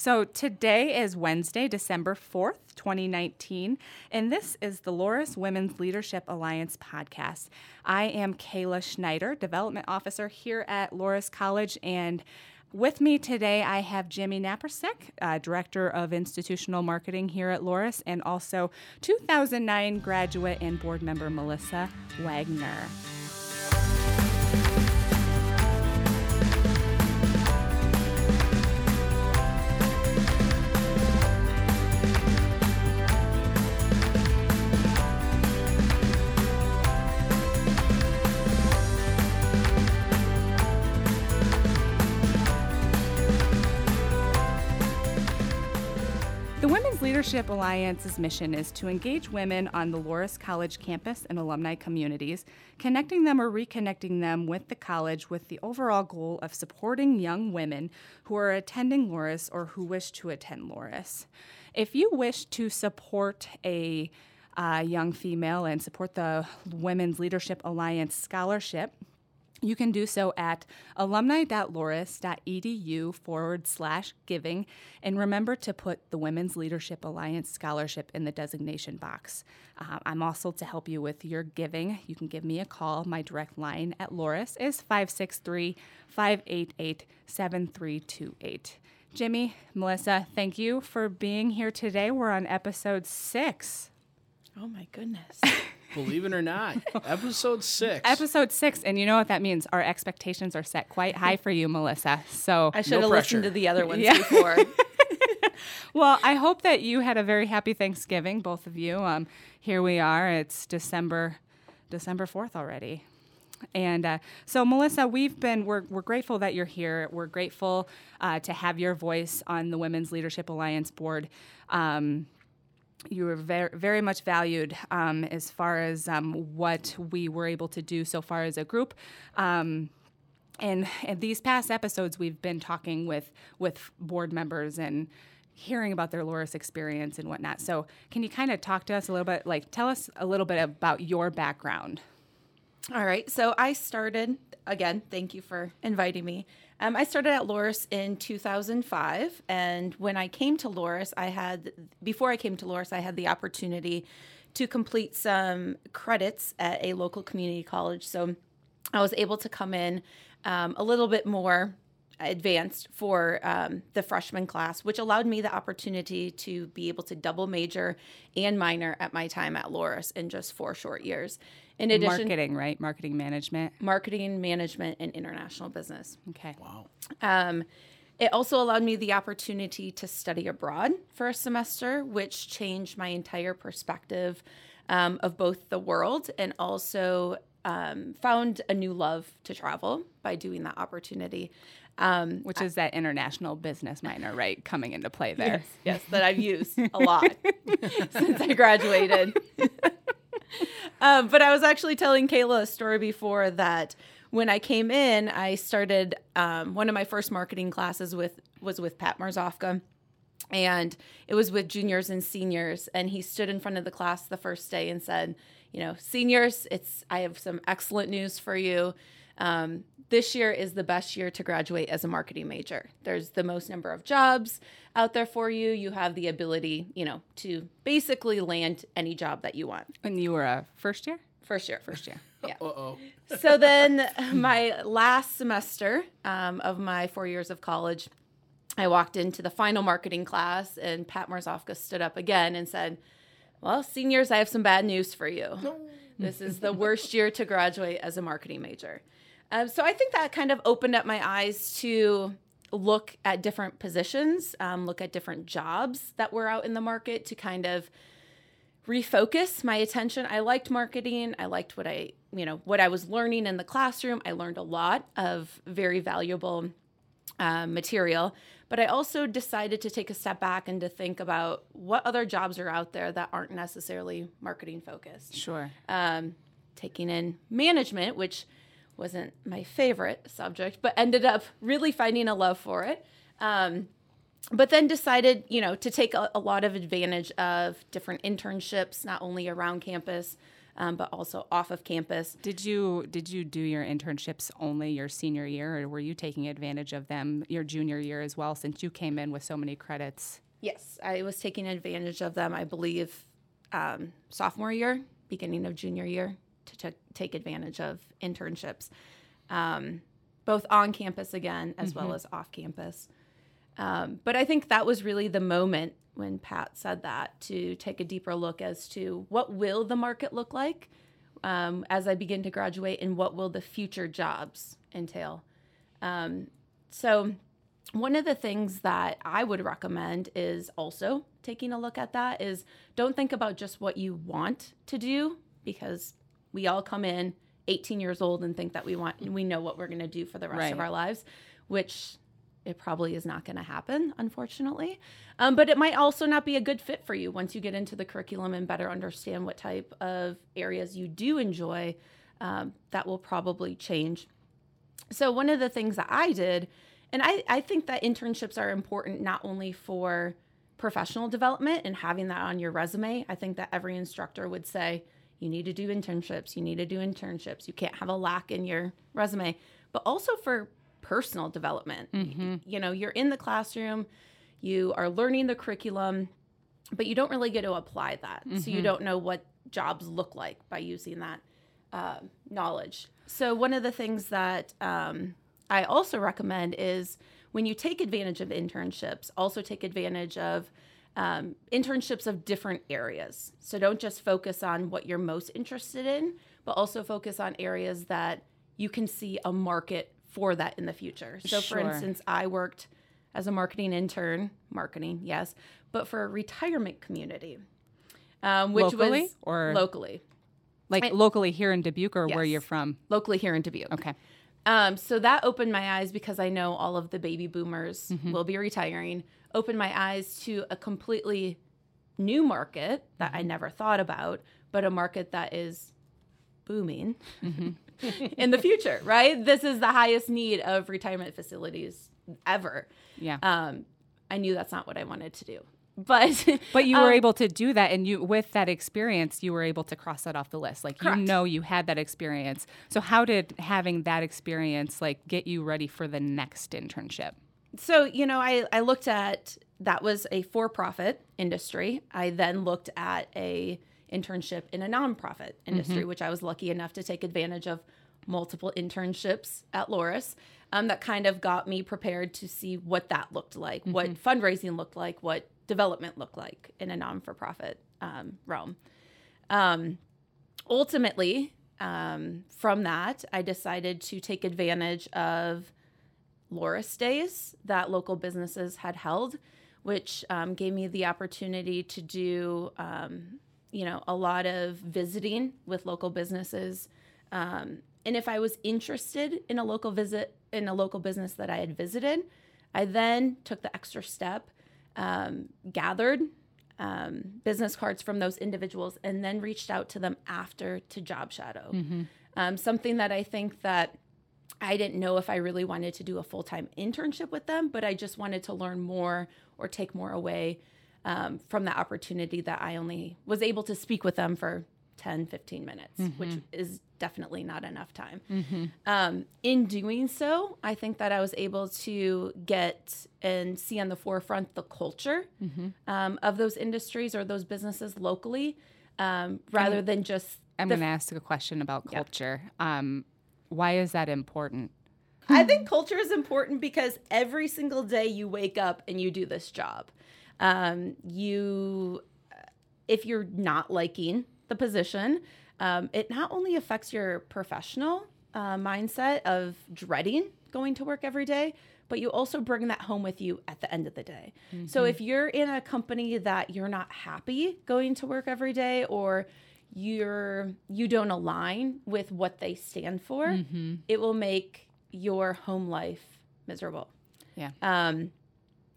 So today is Wednesday, December 4th, 2019, and this is the Loras Women's Leadership Alliance podcast. I am Kayla Schneider, Development Officer here at Loras College, and with me today, I have Jimmy Napersek, uh, Director of Institutional Marketing here at Loras, and also 2009 graduate and board member Melissa Wagner. Leadership Alliance's mission is to engage women on the Loras College campus and alumni communities, connecting them or reconnecting them with the college with the overall goal of supporting young women who are attending Loras or who wish to attend Loras. If you wish to support a uh, young female and support the Women's Leadership Alliance scholarship, you can do so at alumni.loras.edu forward slash giving. And remember to put the Women's Leadership Alliance Scholarship in the designation box. Uh, I'm also to help you with your giving. You can give me a call. My direct line at Loras is 563 588 7328. Jimmy, Melissa, thank you for being here today. We're on episode six. Oh my goodness. Believe it or not, episode six. Episode six, and you know what that means? Our expectations are set quite high for you, Melissa. So I should no have pressure. listened to the other ones yeah. before. well, I hope that you had a very happy Thanksgiving, both of you. Um, here we are. It's December, December fourth already. And uh, so, Melissa, we've been, we're, we're grateful that you're here. We're grateful uh, to have your voice on the Women's Leadership Alliance board. Um, you were very, very much valued um, as far as um, what we were able to do so far as a group. Um, and in these past episodes, we've been talking with with board members and hearing about their Loras experience and whatnot. So, can you kind of talk to us a little bit? Like, tell us a little bit about your background. All right. So, I started again. Thank you for inviting me. Um, I started at Loras in 2005, and when I came to Loras, I had before I came to Loras, I had the opportunity to complete some credits at a local community college. So I was able to come in um, a little bit more advanced for um, the freshman class, which allowed me the opportunity to be able to double major and minor at my time at Loras in just four short years. In addition, marketing, right? Marketing management, marketing management, and international business. Okay. Wow. Um, it also allowed me the opportunity to study abroad for a semester, which changed my entire perspective um, of both the world and also um, found a new love to travel by doing that opportunity. Um, Which is that international business minor, right? Coming into play there. Yes, yes that I've used a lot since I graduated. um, but I was actually telling Kayla a story before that when I came in, I started um, one of my first marketing classes with was with Pat Marzofka. And it was with juniors and seniors. And he stood in front of the class the first day and said, you know, seniors, it's I have some excellent news for you. Um, this year is the best year to graduate as a marketing major. There's the most number of jobs out there for you. You have the ability, you know, to basically land any job that you want. And you were a first year? First year. First year. Yeah. Uh-oh. so then my last semester um, of my four years of college, I walked into the final marketing class and Pat Marzofka stood up again and said, well, seniors, I have some bad news for you. No. This is the worst year to graduate as a marketing major. Um, so I think that kind of opened up my eyes to look at different positions, um, look at different jobs that were out in the market to kind of refocus my attention. I liked marketing. I liked what I, you know, what I was learning in the classroom. I learned a lot of very valuable uh, material, but I also decided to take a step back and to think about what other jobs are out there that aren't necessarily marketing focused. Sure. Um, taking in management, which wasn't my favorite subject, but ended up really finding a love for it. Um, but then decided, you know, to take a, a, lot of advantage of different internships, not only around campus, um, but also off of campus. Did you did you do your internships only your senior year, or were you taking advantage of them your junior year as well? Since you came in with so many credits. Yes, I was taking advantage of them. I believe um, sophomore year, beginning of junior year, to take advantage of internships, um, both on campus again as well as off campus. Um, but I think that was really the moment when Pat said that to take a deeper look as to what will the market look like um, as I begin to graduate and what will the future jobs entail. Um, so one of the things that I would recommend is also taking a look at that is don't think about just what you want to do because we all come in 18 years old and think that we want we know what we're going to do for the rest Right. of our lives, which it probably is not going to happen, unfortunately. Um, but it might also not be a good fit for you once you get into the curriculum and better understand what type of areas you do enjoy. Um, that will probably change. So, one of the things that I did, and I, I think that internships are important not only for professional development and having that on your resume. I think that every instructor would say, you need to do internships, you need to do internships. You can't have a lack in your resume, but also for personal development. Y- You know, you're in the classroom, you are learning the curriculum, but you don't really get to apply that. So you don't know what jobs look like by using that uh, knowledge. So one of the things that um, I also recommend is when you take advantage of internships, also take advantage of um, internships of different areas. So don't just focus on what you're most interested in, but also focus on areas that you can see a market for that in the future. So, for instance, I worked as a marketing intern, marketing, yes, but for a retirement community, um, which Locally was or- locally, Like I- locally here in Dubuque, or where you're from? locally here in Dubuque. Okay. Um, so that opened my eyes because I know all of the baby boomers will be retiring. Opened my eyes to a completely new market that I never thought about, but a market that is booming in the future, right? This is the highest need of retirement facilities ever. Yeah. Um, I knew that's not what I wanted to do. But But you were um, able to do that, and you with that experience, you were able to cross that off the list. Like Correct. you know, you had that experience. So how did having that experience like get you ready for the next internship? So, you know, I, I looked at that was a for profit industry. I then looked at a internship in a nonprofit industry, which I was lucky enough to take advantage of multiple internships at Loras. Um, that kind of got me prepared to see what that looked like, what fundraising looked like, what development look like in a non for profit um, realm. Um, ultimately, um, from that, I decided to take advantage of Loras Days that local businesses had held, which um, gave me the opportunity to do, um, you know, a lot of visiting with local businesses. Um, and if I was interested in a local visit in a local business that I had visited, I then took the extra step, um, gathered um, business cards from those individuals, and then reached out to them after to job shadow. Um, something that I think that I didn't know if I really wanted to do a full time internship with them, but I just wanted to learn more or take more away um, from the opportunity that I only was able to speak with them for 10, 15 minutes, which is definitely not enough time. Um, in doing so, I think that I was able to get and see on the forefront the culture um, of those industries or those businesses locally um, rather than just I'm going to ask a question about culture. Um, why is that important? I think culture is important because every single day you wake up and you do this job. Um, you, if you're not liking the position, um, it not only affects your professional uh, mindset of dreading going to work every day, but you also bring that home with you at the end of the day. So if you're in a company that you're not happy going to work every day or you're you don't align with what they stand for, it will make your home life miserable. Yeah. Um,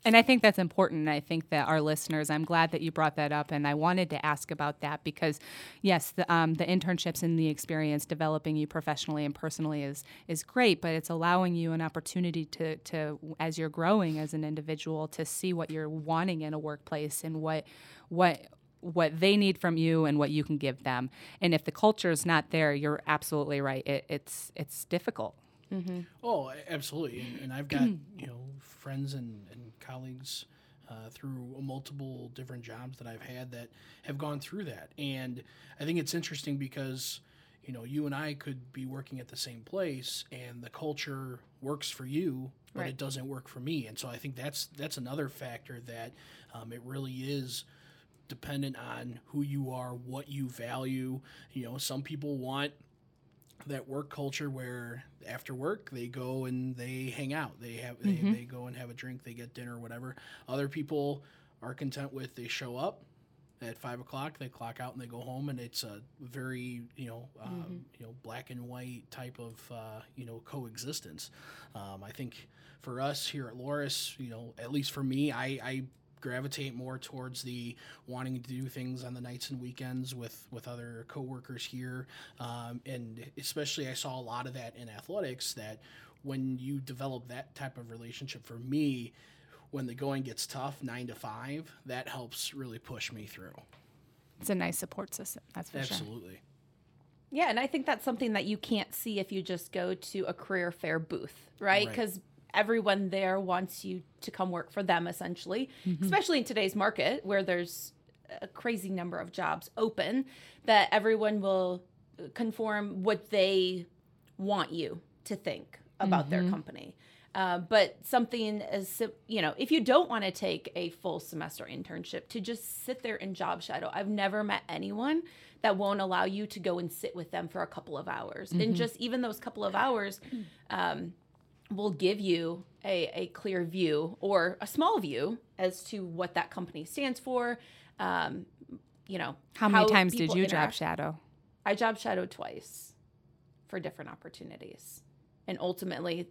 And I think that's important. I think that our listeners, I'm glad that you brought that up. And I wanted to ask about that because, yes, the, um, the internships and the experience developing you professionally and personally is is great, but it's allowing you an opportunity to, to as you're growing as an individual, to see what you're wanting in a workplace and what what what they need from you and what you can give them. And if the culture is not there, you're absolutely right. It, it's it's difficult. Oh, absolutely. And, and I've got you know friends and, and colleagues uh, through multiple different jobs that I've had that have gone through that, and I think it's interesting because you know you and I could be working at the same place, and the culture works for you, but Right. it doesn't work for me, and so I think that's that's another factor that um, it really is dependent on who you are, what you value. You know, some people want that work culture where after work they go and they hang out. They have they, they go and have a drink they get dinner whatever. Other people are content with they show up at five o'clock they clock out and they go home and it's a very you know um, you know black and white type of uh, you know coexistence. Um, i think for us here at Loras you know at least for me i i gravitate more towards the wanting to do things on the nights and weekends with with other coworkers here um, and especially i saw a lot of that in athletics that when you develop that type of relationship for me when the going gets tough nine to five that helps really push me through It's a nice support system. That's for sure. absolutely Yeah, and I think that's something that you can't see if you just go to a career fair booth, right? Right. Everyone there wants you to come work for them, essentially, especially in today's market where there's a crazy number of jobs open, that everyone will conform what they want you to think about their company. Uh, but something as you know, if you don't want to take a full semester internship, to just sit there and job shadow. I've never met anyone that won't allow you to go and sit with them for a couple of hours, and just even those couple of hours um, will give you a, a clear view or a small view as to what that company stands for. Um, you know, How many times did you job shadow? I job shadowed twice for different opportunities. And ultimately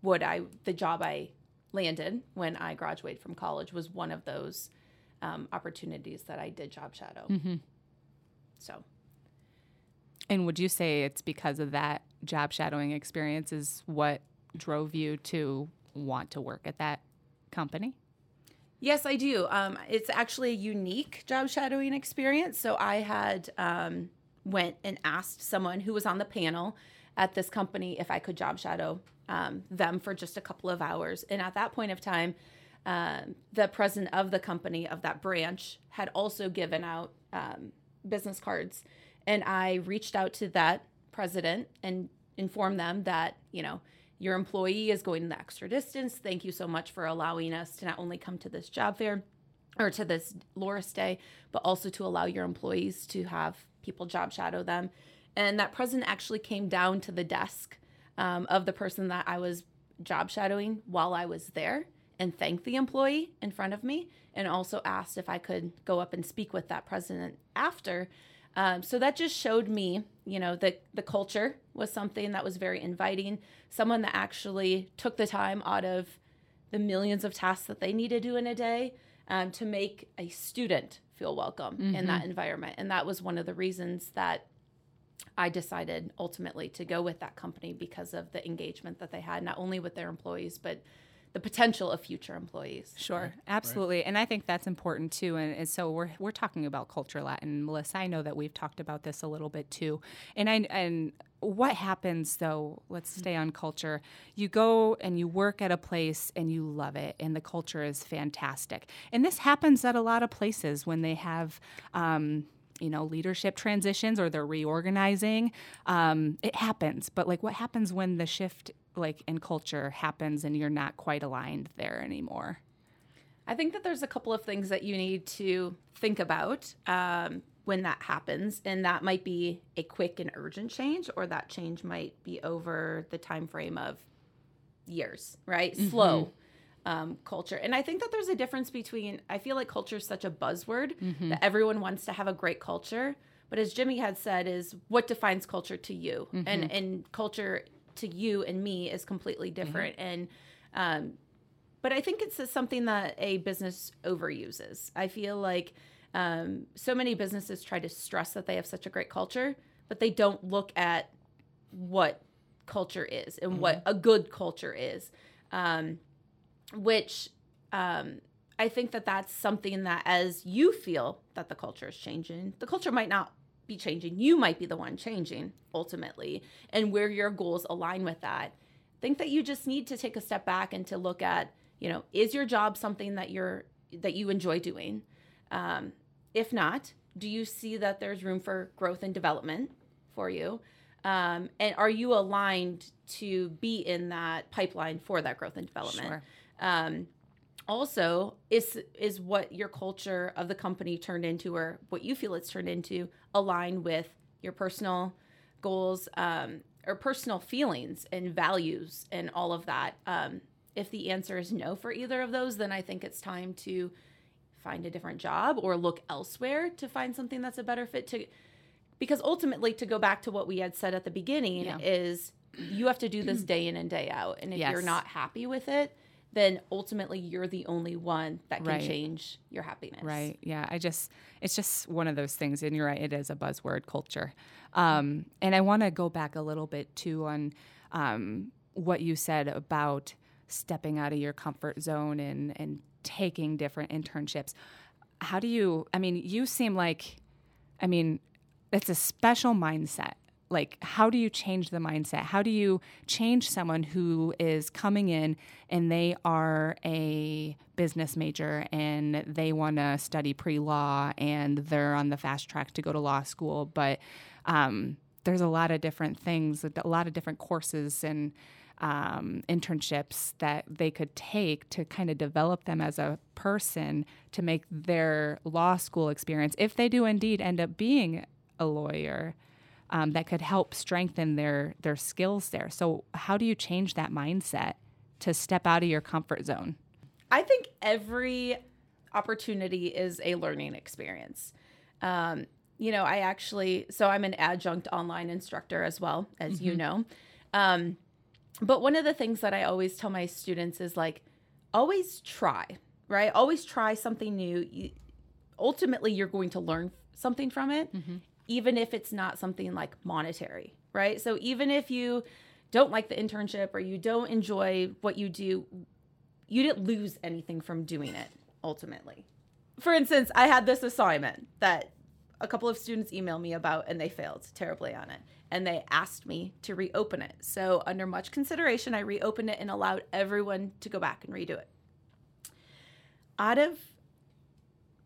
what I the job I landed when I graduated from college was one of those um, opportunities that I did job shadow. So And would you say it's because of that job shadowing experience is what drove you to want to work at that company? Yes, I do. Um, it's actually a unique job shadowing experience. So I had um, went and asked someone who was on the panel at this company if I could job shadow um, them for just a couple of hours. And at that point of time, um, the president of the company of that branch had also given out um, business cards, and I reached out to that president and informed them that you know your employee is going the extra distance. Thank you so much for allowing us to not only come to this job fair or to this Loras Day, but also to allow your employees to have people job shadow them. And that president actually came down to the desk um, of the person that I was job shadowing while I was there and thanked the employee in front of me and also asked if I could go up and speak with that president after. Um, so that just showed me, you know, that the culture was something that was very inviting. Someone that actually took the time out of the millions of tasks that they need to do in a day um, to make a student feel welcome in that environment. And that was one of the reasons that I decided ultimately to go with that company because of the engagement that they had, not only with their employees, but the potential of future employees. Sure, absolutely, and I think that's important too. And, and so we're we're talking about culture a lot, and Melissa, I know that we've talked about this a little bit too. And I and what happens though? Let's stay on culture. You go and you work at a place and you love it, and the culture is fantastic. And this happens at a lot of places when they have. Um, you know, leadership transitions or they're reorganizing. Um, it happens, but like, what happens when the shift, like in culture, happens and you're not quite aligned there anymore? I think that there's a couple of things that you need to think about um, when that happens, and that might be a quick and urgent change, or that change might be over the time frame of years, right? Slow um, culture, and I think that there's a difference between. I feel like culture is such a buzzword that everyone wants to have a great culture, but as Jimmy had said, is what defines culture to you, and and culture to you and me is completely different, and um, but I think it's something that a business overuses. I feel like um, so many businesses try to stress that they have such a great culture, but they don't look at what culture is and what a good culture is, um, which um, I think that that's something that as you feel that the culture is changing, the culture might not be changing. You might be the one changing ultimately, and where your goals align with that. think that you just need to take a step back and to look at, you know, is your job something that you're that you enjoy doing? Um, if not, do you see that there's room for growth and development for you? Um, and are you aligned to be in that pipeline for that growth and development? Sure. Um, also, is is what your culture of the company turned into, or what you feel it's turned into, align with your personal goals um, or personal feelings and values and all of that? Um, if the answer is no for either of those, then I think it's time to find a different job or look elsewhere to find something that's a better fit to because ultimately to go back to what we had said at the beginning Yeah. is you have to do this day in and day out and if you're not happy with it then ultimately you're the only one that can Right. change your happiness Right. Yeah. I just, it's just one of those things. And you're right, it is a buzzword culture. Um, and I want to go back a little bit too on um, what you said about stepping out of your comfort zone and, and taking different internships. How do you, I mean, you seem like, I mean, it's a special mindset. Like, how do you change the mindset? How do you change someone who is coming in and they are a business major and they want to study pre law and they're on the fast track to go to law school? But um, there's a lot of different things, a lot of different courses and um, internships that they could take to kind of develop them as a person to make their law school experience, if they do indeed end up being a lawyer, um, that could help strengthen their their skills there. So, how do you change that mindset to step out of your comfort zone? I think every opportunity is a learning experience. Um, you know, I actually, so I'm an adjunct online instructor as well, as you know. Um, but one of the things that I always tell my students is like, always try, right? Always try something new. You, ultimately, you're going to learn something from it, even if it's not something like monetary, right? So even if you don't like the internship or you don't enjoy what you do, you didn't lose anything from doing it ultimately. For instance, I had this assignment that a couple of students emailed me about and they failed terribly on it. And they asked me to reopen it. So, under much consideration, I reopened it and allowed everyone to go back and redo it. Out of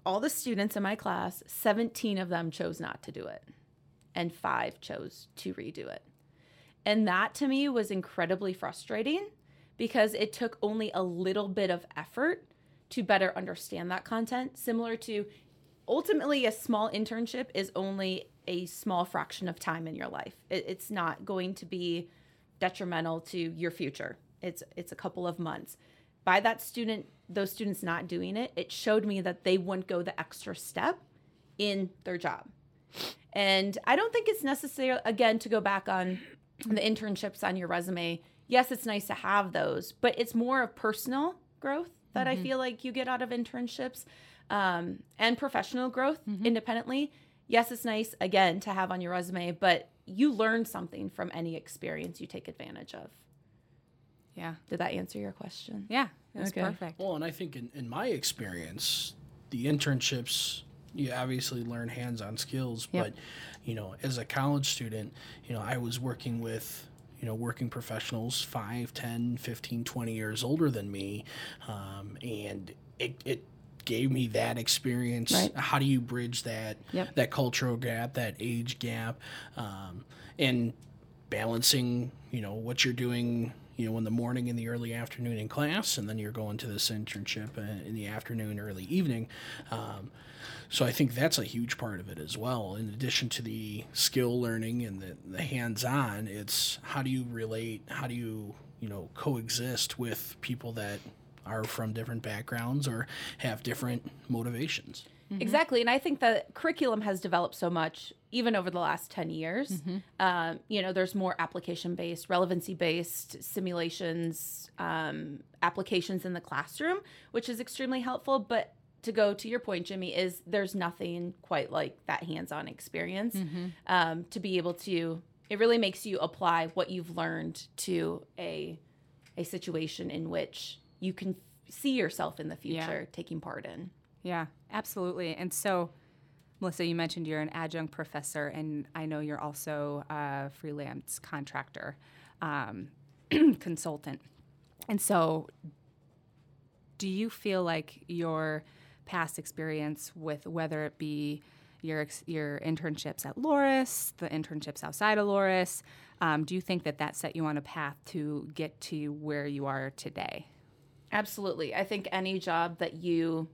all the students in my class, 17 of them chose not to do it, and five chose to redo it. And that to me was incredibly frustrating because it took only a little bit of effort to better understand that content, similar to ultimately a small internship is only a small fraction of time in your life. It's not going to be detrimental to your future. It's it's a couple of months. By that student, those students not doing it, it showed me that they wouldn't go the extra step in their job. And I don't think it's necessary again to go back on the internships on your resume. Yes, it's nice to have those, but it's more of personal growth that I feel like you get out of internships um, and professional growth independently. Yes, it's nice again to have on your resume, but you learn something from any experience you take advantage of. Yeah. Did that answer your question? Yeah. That's Okay. perfect. Well, and I think in, in my experience, the internships, you obviously learn hands on skills, Yep. but, you know, as a college student, you know, I was working with, you know, working professionals 5, 10, 15, 20 years older than me. Um, and it, it gave me that experience. Right. How do you bridge that, Yep. that cultural gap, that age gap, um, and balancing, you know, what you're doing, you know, in the morning and the early afternoon in class, and then you're going to this internship uh, in the afternoon, early evening. Um, so I think that's a huge part of it as well. In addition to the skill learning and the, the hands-on, it's how do you relate? How do you, you know, coexist with people that are from different backgrounds or have different motivations? Exactly. And I think that curriculum has developed so much even over the last 10 years. Um, you know, there's more application based, relevancy based simulations, um, applications in the classroom, which is extremely helpful. But to go to your point, Jimmy, is there's nothing quite like that hands on experience um, to be able to, it really makes you apply what you've learned to a, a situation in which you can see yourself in the Yeah. future taking part in. Yeah, absolutely. And so, Melissa, you mentioned you're an adjunct professor, and I know you're also a freelance contractor, um, consultant. And so, do you feel like your past experience with whether it be your your internships at Loras, the internships outside of Loras, um, do you think that that set you on a path to get to where you are today? Absolutely. I think any job that you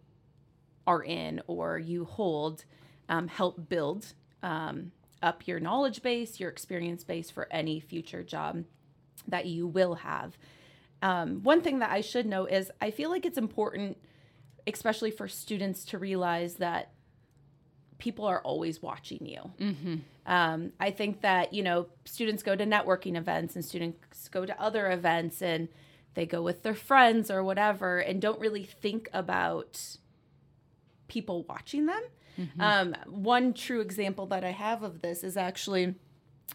are in or you hold um, help build um, up your knowledge base, your experience base for any future job that you will have. Um, one thing that I should know is I feel like it's important, especially for students, to realize that people are always watching you. Um, I think that, you know, students go to networking events and students go to other events and they go with their friends or whatever and don't really think about people watching them. Um, one true example that I have of this is actually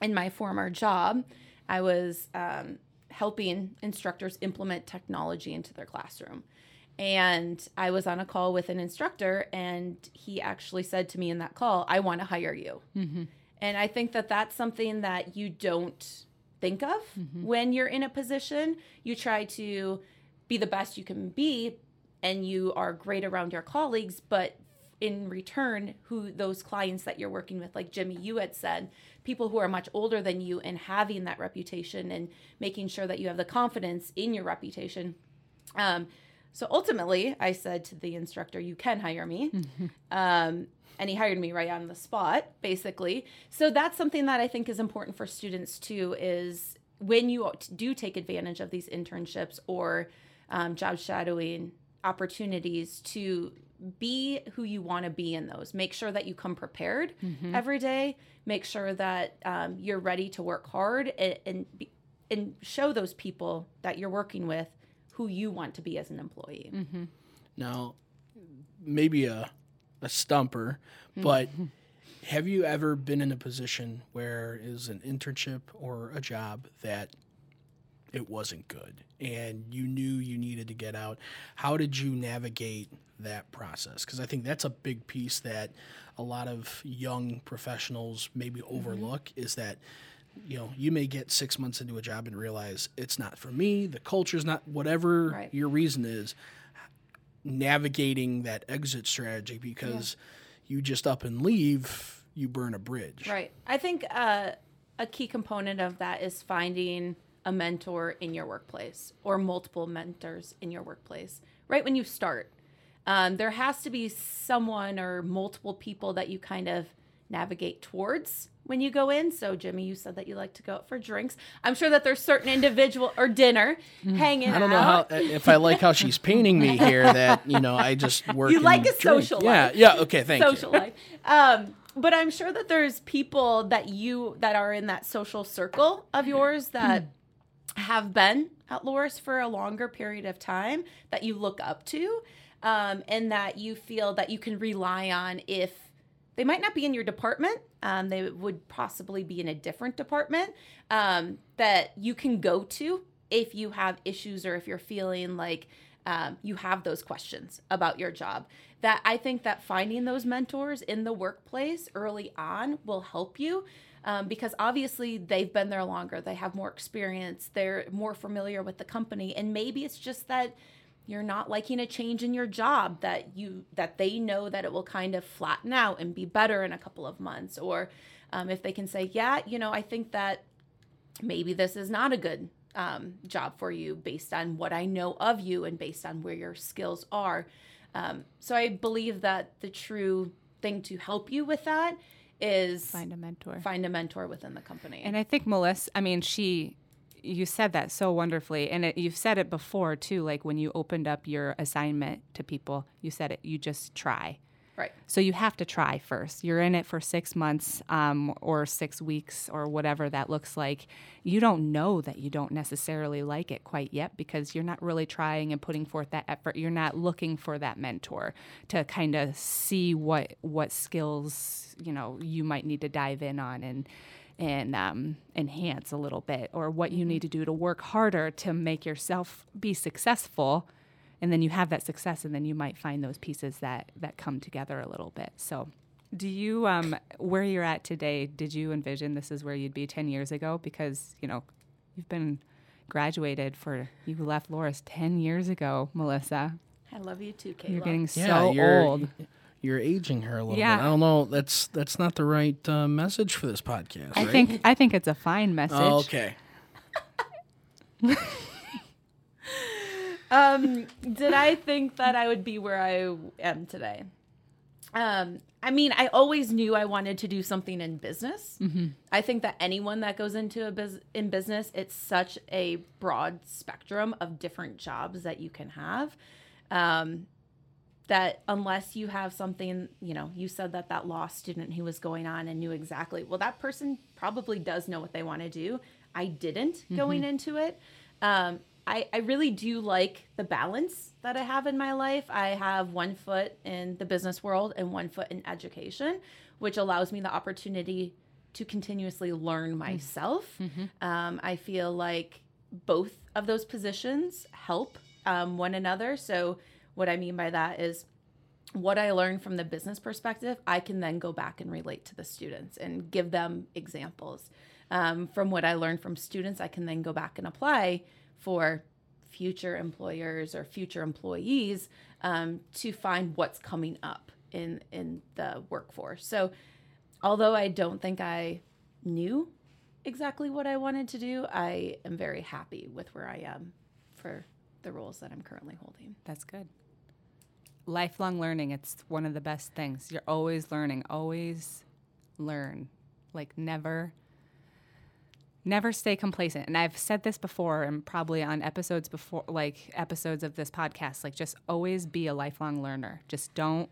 in my former job, I was um, helping instructors implement technology into their classroom. And I was on a call with an instructor, and he actually said to me in that call, I want to hire you. And I think that that's something that you don't think of when you're in a position. You try to be the best you can be, and you are great around your colleagues, but in return, who those clients that you're working with, like Jimmy, you had said, people who are much older than you and having that reputation and making sure that you have the confidence in your reputation. Um, so ultimately, I said to the instructor, "You can hire me," um, and he hired me right on the spot, basically. So that's something that I think is important for students too. Is when you do take advantage of these internships or um, job shadowing opportunities to be who you want to be in those. Make sure that you come prepared mm-hmm. every day. Make sure that um, you're ready to work hard and and, be, and show those people that you're working with who you want to be as an employee. Mm-hmm. Now, maybe a a stumper, hmm. but have you ever been in a position where is an internship or a job that it wasn't good and you knew you needed to get out? How did you navigate that process? Because I think that's a big piece that a lot of young professionals maybe overlook is that you know you may get six months into a job and realize it's not for me the culture's not whatever Right. your reason is navigating that exit strategy because you just up and leave, you burn a bridge. Right. I think uh, a key component of that is finding a mentor in your workplace or multiple mentors in your workplace right when you start. Um, there has to be someone or multiple people that you kind of navigate towards when you go in. So, Jimmy, you said that you like to go out for drinks. I'm sure that there's certain individual or dinner hanging Mm. I don't know how if I like how she's painting me here. That you know, I just work. You like a drink. social Yeah, life. yeah. Yeah. Okay, thank social you. life. Um, but I'm sure that there's people that you that are in that social circle of yours that have been at Loras for a longer period of time that you look up to, um, and that you feel that you can rely on if they might not be in your department. Um, they would possibly be in a different department um, that you can go to if you have issues or if you're feeling like um, you have those questions about your job. That I think that finding those mentors in the workplace early on will help you um, because obviously they've been there longer, they have more experience, they're more familiar with the company, and maybe it's just that you're not liking a change in your job that you that they know that it will kind of flatten out and be better in a couple of months. Or um, if they can say yeah you know i think that maybe this is not a good um, job for you based on what i know of you and based on where your skills are. Um, so i believe that the true thing to help you with that is Find a mentor. find a mentor within the company And I think Melissa, I mean, she, you said that so wonderfully. And it, you've said it before too, like when you opened up your assignment to people, you said it, you just try. Right So you have to try first. You're in it for six months um, or six weeks or whatever that looks like. You don't know that you don't necessarily like it quite yet because you're not really trying and putting forth that effort. You're not looking for that mentor to kind of see what what skills you know you might need to dive in on and and um, enhance a little bit or what you need to do to work harder to make yourself be successful and then you have that success, and then you might find those pieces that that come together a little bit. So. Do you, um, where you're at today, did you envision this is where you'd be 10 years ago? Because, you know, you've been graduated for, you left Loras 10 years ago, Melissa. I love you too, Kayla. You're getting Yeah, so you're, old. You're aging her a little Yeah. bit. I don't know. That's that's not the right uh, message for this podcast. I right? think I think it's a fine message. Oh, okay. um, did I think that I would be where I am today? Um, I mean, I always knew I wanted to do something in business. I think that anyone that goes into a bus- in business, it's such a broad spectrum of different jobs that you can have. Um, that unless you have something, you know, you said that that law student who was going on and knew exactly, well, that person probably does know what they want to do. I didn't going into it. Um, I, I really do like the balance that I have in my life. I have one foot in the business world and one foot in education, which allows me the opportunity to continuously learn myself. Um, I feel like both of those positions help um, one another. So, what I mean by that is what I learn from the business perspective, I can then go back and relate to the students and give them examples. Um, from what I learned from students, I can then go back and apply for future employers or future employees um, to find what's coming up in in the workforce. So, although I don't think I knew exactly what I wanted to do, I am very happy with where I am for the roles that I'm currently holding. That's good. Lifelong learning, it's one of the best things. You're always learning, always learn. Like never never stay complacent. And I've said this before and probably on episodes before like episodes of this podcast, like just always be a lifelong learner. Just don't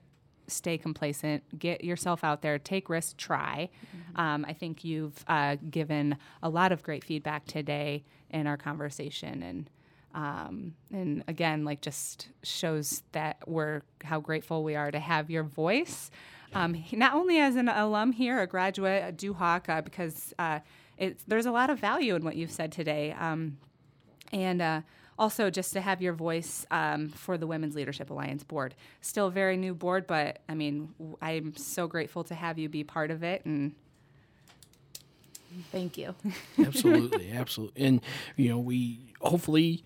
stay complacent. Get yourself out there, take risks, try. Um, I think you've uh, given a lot of great feedback today in our conversation, and um, and again, like just shows that we're how grateful we are to have your voice. Um, not only as an alum here, a graduate, a Duhawk, uh, because uh, it's, there's a lot of value in what you've said today. Um, and uh, also just to have your voice um, for the Women's Leadership Alliance board. Still a very new board, but I mean, w- I'm so grateful to have you be part of it. And Thank you. absolutely, absolutely. And you know, we hopefully,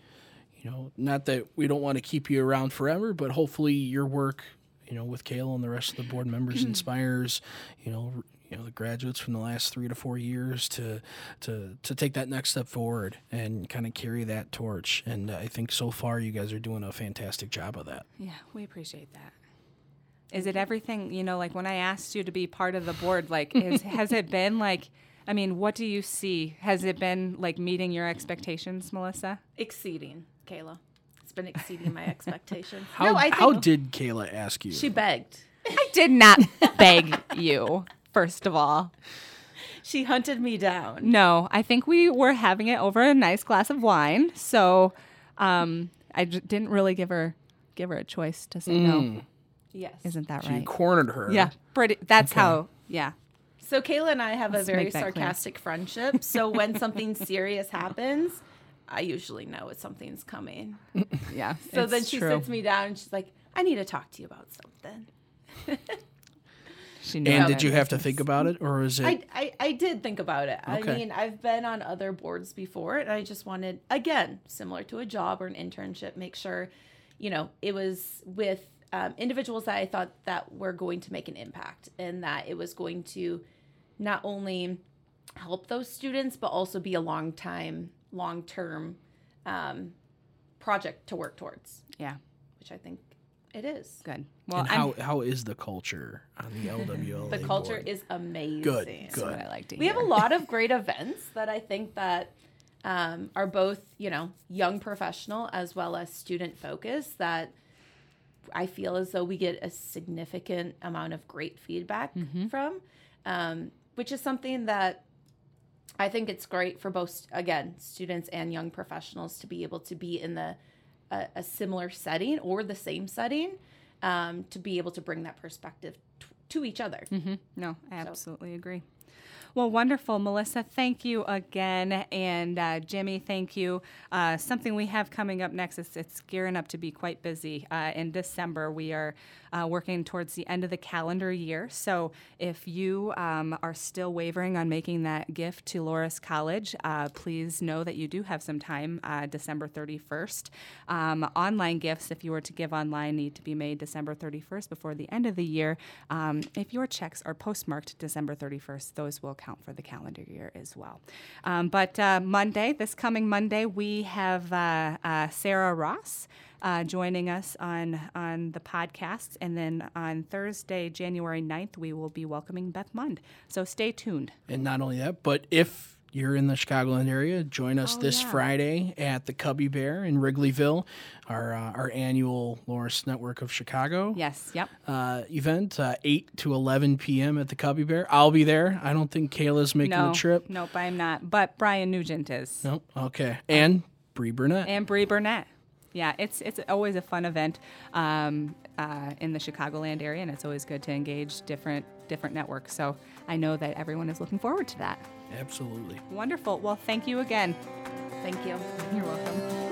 you know, not that we don't want to keep you around forever, but hopefully your work, you know, with Kayla and the rest of the board members inspires, you know, r- you know, the graduates from the last three to four years to to to take that next step forward and kind of carry that torch. And I think so far you guys are doing a fantastic job of that. yeah, we appreciate that. Is it everything, you know, like when I asked you to be part of the board, like, is, has it been like, I mean, what do you see? Has it been like meeting your expectations, Melissa? Exceeding, Kayla. It's been exceeding my expectations. How no, I think how did Kayla ask you? she begged. I did not beg you, first of all. She hunted me down. No, I think we were having it over a nice glass of wine, so um, I j- didn't really give her give her a choice to say no. Yes. Isn't that So you right? cornered her. Yeah, pretty. That's how. Yeah, So Kayla and I have Let's a very make that clear. sarcastic friendship. So when something serious happens, I usually know it's something's coming. yeah. So it's then she true. sits me down and she's like, "I need to talk to you about something." And did you have to think about it, or is it? I, I, I did think about it. Okay. I mean, I've been on other boards before, and I just wanted, again, similar to a job or an internship, make sure, you know, it was with um, individuals that I thought that were going to make an impact and that it was going to not only help those students, but also be a long time, long term um, project to work towards, Yeah, which I think it is. good. Well, and I'm, how how is the culture on the LWLA? The culture board? is amazing. Good, good. what I like to we hear. have a lot of great events that I think that um, are both, you know, young professional as well as student focused that I feel as though we get a significant amount of great feedback from, um, which is something that I think it's great for both, again, students and young professionals to be able to be in the a, a similar setting or the same setting um, to be able to bring that perspective t- to each other. Mhm. No, I absolutely agree. Well, wonderful. Melissa, thank you again. And uh, Jimmy, thank you. Uh, something we have coming up next is it's gearing up to be quite busy. Uh, in December, we are uh, working towards the end of the calendar year. So if you um, are still wavering on making that gift to Loras College, uh, please know that you do have some time, uh, December 31st. Um, online gifts, if you were to give online, need to be made December 31st before the end of the year. Um, if your checks are postmarked December 31st, those will count for the calendar year as well. Um, but uh, Monday, this coming Monday, we have uh, uh, Sarah Ross uh, joining us on, on the podcast. And then on Thursday, January 9th, we will be welcoming Beth Mund. So stay tuned. And not only that, but if you're in the Chicagoland area, join us Oh, this yeah. Friday at the Cubby Bear in Wrigleyville, our uh, our annual Loras Network of Chicago Yes, yep. uh, event, uh, 8 to 11 p.m. at the Cubby Bear. I'll be there. I don't think Kayla's making No, the trip. nope, I'm not. But Brian Nugent is. Nope. Okay. And Bree Burnett. and Bree Burnett. Yeah, it's it's always a fun event um, uh, in the Chicagoland area, and it's always good to engage different different networks. So I know that everyone is looking forward to that. Absolutely. Wonderful. Well, thank you again. Thank you. You're welcome.